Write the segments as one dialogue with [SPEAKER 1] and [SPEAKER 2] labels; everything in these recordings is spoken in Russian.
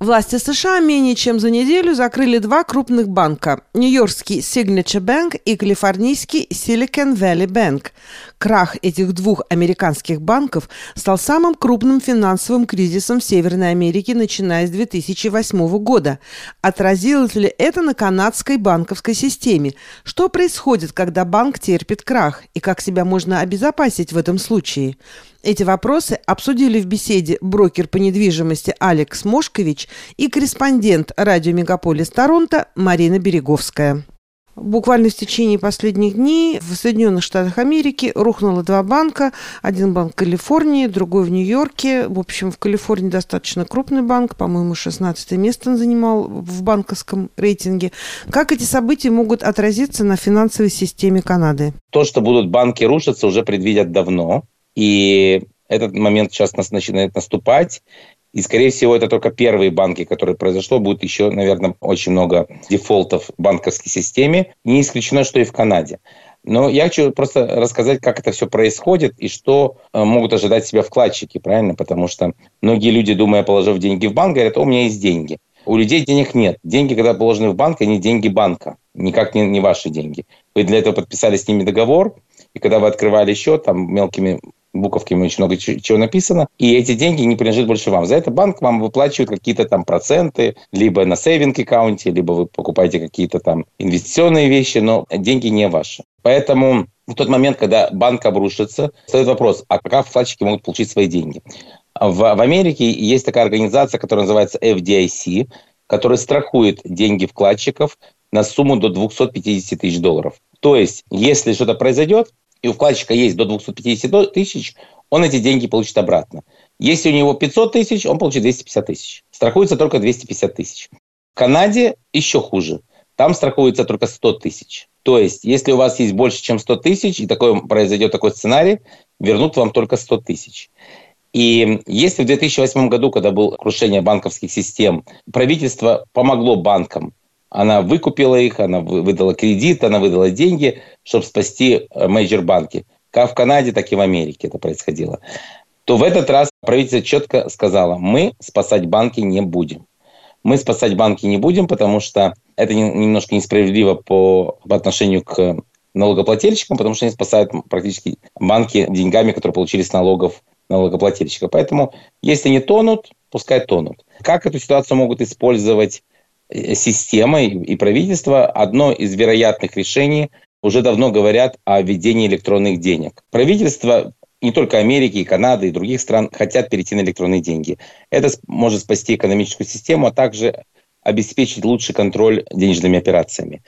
[SPEAKER 1] Власти США менее чем за неделю закрыли два крупных банка – Нью-Йоркский Signature Bank и калифорнийский Silicon Valley Bank. Крах этих двух американских банков стал самым крупным финансовым кризисом в Северной Америке, начиная с 2008 года. Отразилось ли это на канадской банковской системе? Что происходит, когда банк терпит крах? И как себя можно обезопасить в этом случае? Эти вопросы обсудили в беседе брокер по недвижимости Алекс Мошкович и корреспондент радио «Мегаполис Торонто» Марина Береговская. Буквально в течение последних дней в Соединенных Штатах Америки рухнуло два банка. Один банк в Калифорнии, другой в Нью-Йорке. В общем, в Калифорнии достаточно крупный банк. По-моему, 16 место он занимал в банковском рейтинге. Как эти события могут отразиться на финансовой системе Канады?
[SPEAKER 2] То, что будут банки рушиться, уже предвидят давно. И этот момент сейчас нас начинает наступать. И, скорее всего, это только первые банки, которые произошло. Будет еще, наверное, очень много дефолтов в банковской системе. Не исключено, что и в Канаде. Но я хочу просто рассказать, как это все происходит и что э, могут ожидать себя вкладчики, правильно? Потому что многие люди, думая, положив деньги в банк, говорят, у меня есть деньги. У людей денег нет. Деньги, когда положены в банк, они деньги банка, никак не, не ваши деньги. Вы для этого подписали с ними договор, и когда вы открывали счет, там мелкими буковками очень много чего написано, и эти деньги не принадлежат больше вам. За это банк вам выплачивает какие-то там проценты, либо на сейвинг аккаунте, либо вы покупаете какие-то там инвестиционные вещи, но деньги не ваши. Поэтому в тот момент, когда банк обрушится, стоит вопрос, а как вкладчики могут получить свои деньги? В, в Америке есть такая организация, которая называется FDIC, которая страхует деньги вкладчиков на сумму до 250 тысяч долларов. То есть, если что-то произойдет, и у вкладчика есть до 250 тысяч, он эти деньги получит обратно. Если у него 500 тысяч, он получит 250 тысяч. Страхуется только 250 тысяч. В Канаде еще хуже. Там страхуется только 100 тысяч. То есть, если у вас есть больше, чем 100 тысяч, и такой, произойдет такой сценарий, вернут вам только 100 тысяч. И если в 2008 году, когда было крушение банковских систем, правительство помогло банкам она выкупила их, она выдала кредит, она выдала деньги, чтобы спасти э, major банки. Как в Канаде, так и в Америке это происходило. То в этот раз правительство четко сказало, мы спасать банки не будем. Мы спасать банки не будем, потому что это немножко несправедливо по, по отношению к налогоплательщикам, потому что они спасают практически банки деньгами, которые получили с налогов налогоплательщика. Поэтому, если не тонут, пускай тонут. Как эту ситуацию могут использовать система и правительство, одно из вероятных решений уже давно говорят о введении электронных денег. Правительство не только Америки, и Канады, и других стран хотят перейти на электронные деньги. Это может спасти экономическую систему, а также обеспечить лучший контроль денежными операциями.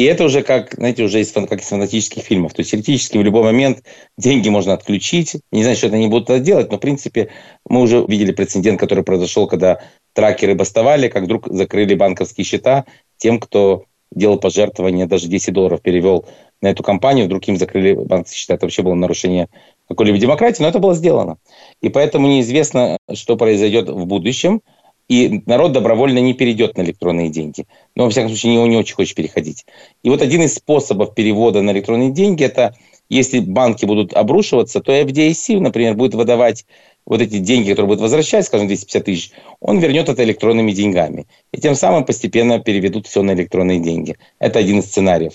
[SPEAKER 2] И это уже как, знаете, уже из, как из фантастических фильмов. То есть теоретически в любой момент деньги можно отключить. Не знаю, что это они будут делать, но в принципе мы уже видели прецедент, который произошел, когда тракеры бастовали, как вдруг закрыли банковские счета тем, кто делал пожертвования, даже 10 долларов перевел на эту компанию, вдруг им закрыли банковские счета. Это вообще было нарушение какой-либо демократии, но это было сделано. И поэтому неизвестно, что произойдет в будущем. И народ добровольно не перейдет на электронные деньги. Но, во всяком случае, не, не очень хочет переходить. И вот один из способов перевода на электронные деньги – это если банки будут обрушиваться, то FDIC, например, будет выдавать вот эти деньги, которые будут возвращать, скажем, 250 тысяч, он вернет это электронными деньгами. И тем самым постепенно переведут все на электронные деньги. Это один из сценариев.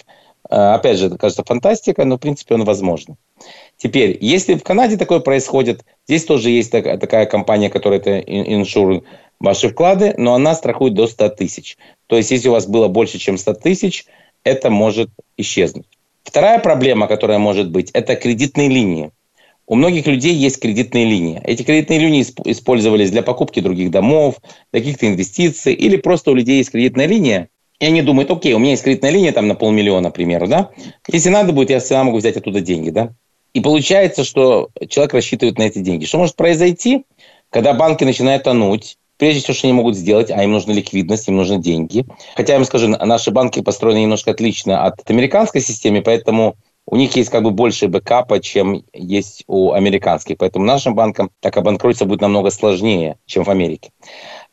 [SPEAKER 2] А, опять же, это кажется фантастика, но в принципе он возможен. Теперь, если в Канаде такое происходит, здесь тоже есть такая компания, которая это иншур ваши вклады, но она страхует до 100 тысяч. То есть, если у вас было больше, чем 100 тысяч, это может исчезнуть. Вторая проблема, которая может быть, это кредитные линии. У многих людей есть кредитные линии. Эти кредитные линии использовались для покупки других домов, для каких-то инвестиций, или просто у людей есть кредитная линия, и они думают, окей, у меня есть кредитная линия там на полмиллиона, к примеру, да? Если надо будет, я всегда могу взять оттуда деньги, да? И получается, что человек рассчитывает на эти деньги. Что может произойти, когда банки начинают тонуть, прежде всего, что они могут сделать, а им нужна ликвидность, им нужны деньги. Хотя, я вам скажу, наши банки построены немножко отлично от американской системы, поэтому у них есть как бы больше бэкапа, чем есть у американских. Поэтому нашим банкам так обанкротиться будет намного сложнее, чем в Америке.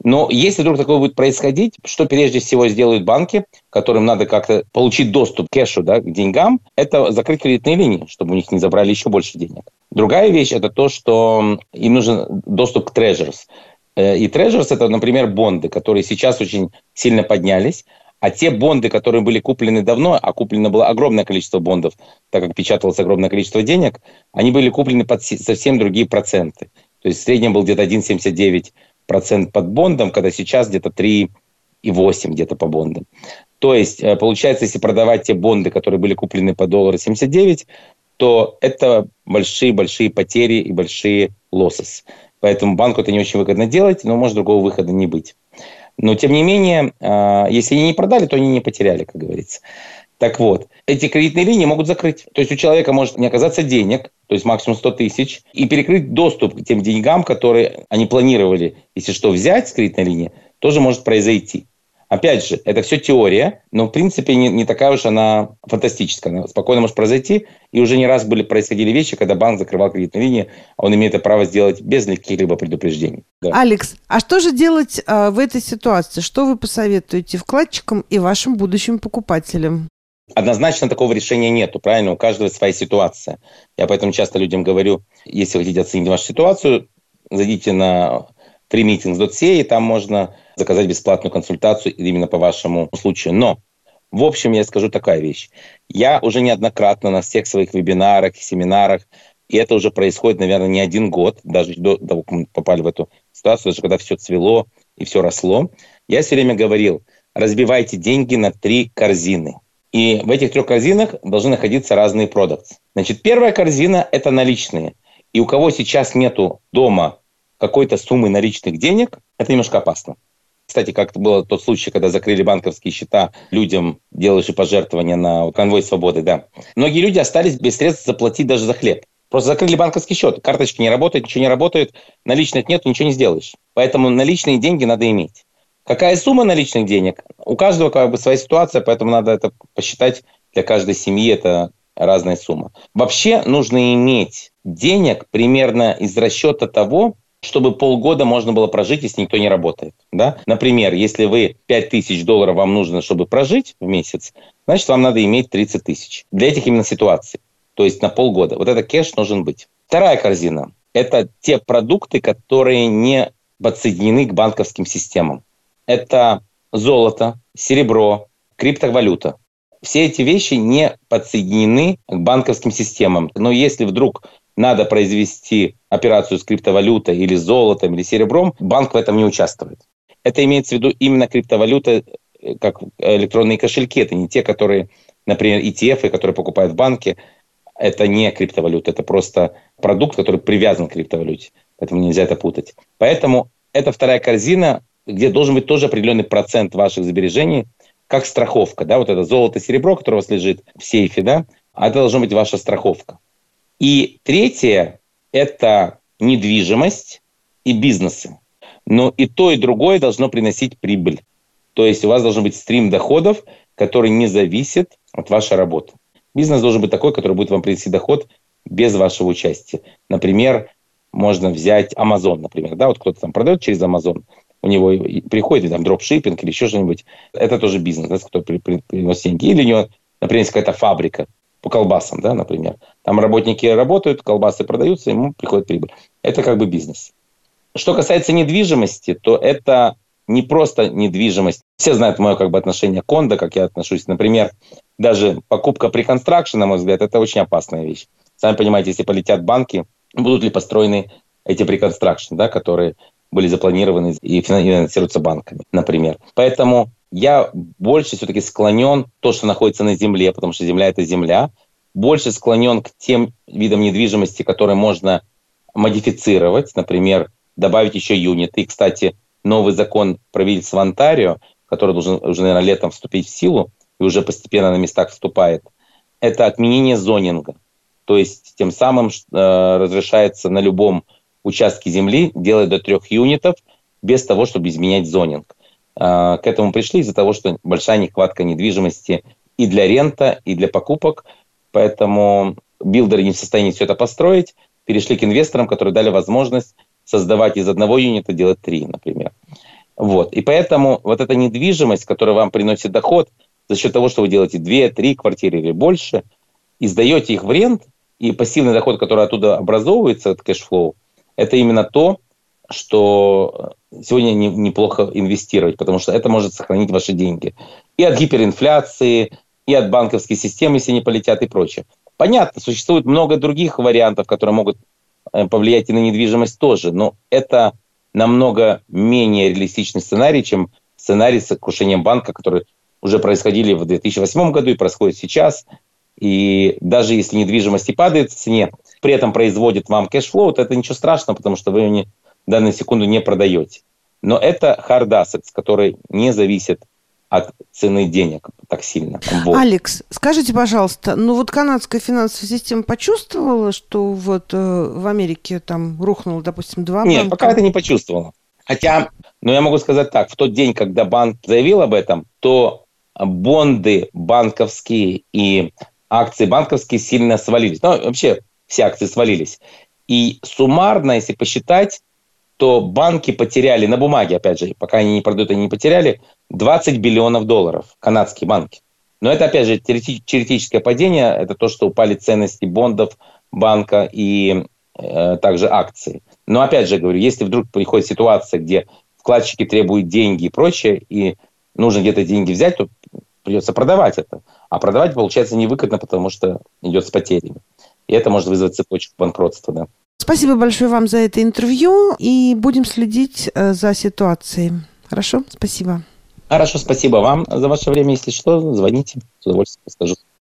[SPEAKER 2] Но если вдруг такое будет происходить, что прежде всего сделают банки, которым надо как-то получить доступ к кэшу, да, к деньгам, это закрыть кредитные линии, чтобы у них не забрали еще больше денег. Другая вещь – это то, что им нужен доступ к трежерс. Э, и Treasuries – это, например, бонды, которые сейчас очень сильно поднялись, а те бонды, которые были куплены давно, а куплено было огромное количество бондов, так как печаталось огромное количество денег, они были куплены под совсем другие проценты. То есть в среднем был где-то 1,79% под бондом, когда сейчас где-то 3,8% где-то по бондам. То есть, э, получается, если продавать те бонды, которые были куплены по доллару 79, то это большие-большие потери и большие лоссы. Поэтому банку это не очень выгодно делать, но может другого выхода не быть. Но, тем не менее, э, если они не продали, то они не потеряли, как говорится. Так вот, эти кредитные линии могут закрыть. То есть у человека может не оказаться денег, то есть максимум 100 тысяч, и перекрыть доступ к тем деньгам, которые они планировали, если что, взять с кредитной линии, тоже может произойти. Опять же, это все теория, но в принципе не, не такая уж она фантастическая. Она спокойно может произойти. И уже не раз были происходили вещи, когда банк закрывал кредитные линии, а он имеет это право сделать без каких-либо предупреждений.
[SPEAKER 1] Да. Алекс, а что же делать э, в этой ситуации? Что вы посоветуете вкладчикам и вашим будущим покупателям?
[SPEAKER 2] Однозначно такого решения нету, правильно? У каждого своя ситуация. Я поэтому часто людям говорю, если вы хотите оценить вашу ситуацию, зайдите на freemeetings.ca, и там можно заказать бесплатную консультацию именно по вашему случаю. Но в общем, я скажу такая вещь. Я уже неоднократно на всех своих вебинарах, семинарах, и это уже происходит, наверное, не один год, даже до того, как мы попали в эту ситуацию, даже когда все цвело и все росло, я все время говорил, разбивайте деньги на три корзины. И в этих трех корзинах должны находиться разные продукты. Значит, первая корзина – это наличные. И у кого сейчас нету дома какой-то суммы наличных денег, это немножко опасно. Кстати, как было тот случай, когда закрыли банковские счета людям, делавшие пожертвования на конвой свободы, да. Многие люди остались без средств заплатить даже за хлеб. Просто закрыли банковский счет, карточки не работают, ничего не работает, наличных нет, ничего не сделаешь. Поэтому наличные деньги надо иметь. Какая сумма наличных денег? У каждого как бы своя ситуация, поэтому надо это посчитать. Для каждой семьи это разная сумма. Вообще нужно иметь денег примерно из расчета того, чтобы полгода можно было прожить, если никто не работает. Да? Например, если вы 5 тысяч долларов вам нужно, чтобы прожить в месяц, значит, вам надо иметь 30 тысяч. Для этих именно ситуаций. То есть на полгода. Вот это кэш должен быть. Вторая корзина – это те продукты, которые не подсоединены к банковским системам. Это золото, серебро, криптовалюта. Все эти вещи не подсоединены к банковским системам. Но если вдруг надо произвести операцию с криптовалютой или золотом или серебром, банк в этом не участвует. Это имеется в виду именно криптовалюта, э, как электронные кошельки. Это не те, которые, например, ETF, которые покупают в банке. Это не криптовалюта, это просто продукт, который привязан к криптовалюте. Поэтому нельзя это путать. Поэтому это вторая корзина, где должен быть тоже определенный процент ваших сбережений, как страховка. Да? Вот это золото, серебро, которое у вас лежит в сейфе, да? а это должна быть ваша страховка. И третье – это недвижимость и бизнесы. Но и то, и другое должно приносить прибыль. То есть у вас должен быть стрим доходов, который не зависит от вашей работы. Бизнес должен быть такой, который будет вам принести доход без вашего участия. Например, можно взять Amazon, например. Да, вот кто-то там продает через Amazon, у него приходит там дропшиппинг или еще что-нибудь. Это тоже бизнес, да, который приносит деньги. Или у него, например, какая-то фабрика – по колбасам, да, например. Там работники работают, колбасы продаются, ему приходит прибыль. Это как бы бизнес. Что касается недвижимости, то это не просто недвижимость. Все знают мое как бы отношение к кондо, как я отношусь. Например, даже покупка при на мой взгляд, это очень опасная вещь. Сами понимаете, если полетят банки, будут ли построены эти преконстракшн, да, которые были запланированы и финансируются банками, например. Поэтому я больше все-таки склонен то, что находится на земле, потому что земля это земля, больше склонен к тем видам недвижимости, которые можно модифицировать, например, добавить еще юниты. И, кстати, новый закон правительства Онтарио, который должен уже, наверное, летом вступить в силу и уже постепенно на местах вступает, это отменение зонинга. То есть тем самым э, разрешается на любом участке земли делать до трех юнитов без того, чтобы изменять зонинг. А, к этому пришли из-за того, что большая нехватка недвижимости и для рента, и для покупок. Поэтому билдеры не в состоянии все это построить, перешли к инвесторам, которые дали возможность создавать из одного юнита делать три, например. Вот. И поэтому вот эта недвижимость, которая вам приносит доход за счет того, что вы делаете две, три квартиры или больше, и сдаете их в rent, и пассивный доход, который оттуда образовывается, от cash flow, это именно то, что сегодня не, неплохо инвестировать, потому что это может сохранить ваши деньги. И от гиперинфляции, и от банковской системы, если не полетят, и прочее. Понятно, существует много других вариантов, которые могут э, повлиять и на недвижимость тоже, но это намного менее реалистичный сценарий, чем сценарий с крушением банка, который уже происходили в 2008 году и происходит сейчас. И даже если недвижимость и падает в цене, при этом производит вам cash flow, то это ничего страшного, потому что вы не, в данную секунду не продаете. Но это hard assets, которые не зависят от цены денег так сильно.
[SPEAKER 1] Вот. Алекс, скажите, пожалуйста, ну вот канадская финансовая система почувствовала, что вот э, в Америке там рухнуло, допустим, два
[SPEAKER 2] Нет, пока это не почувствовала. Хотя, ну я могу сказать так, в тот день, когда банк заявил об этом, то бонды банковские и акции банковские сильно свалились. Ну, вообще все акции свалились. И суммарно, если посчитать, то банки потеряли на бумаге, опять же, пока они не продают, они не потеряли 20 биллионов долларов, канадские банки. Но это, опять же, теоретическое падение, это то, что упали ценности бондов банка и э, также акции. Но, опять же, говорю, если вдруг приходит ситуация, где вкладчики требуют деньги и прочее, и нужно где-то деньги взять, то придется продавать это. А продавать получается невыгодно, потому что идет с потерями. И это может вызвать цепочку банкротства. Да.
[SPEAKER 1] Спасибо большое вам за это интервью, и будем следить э, за ситуацией. Хорошо? Спасибо.
[SPEAKER 2] Хорошо, спасибо вам за ваше время. Если что, звоните, с удовольствием расскажу.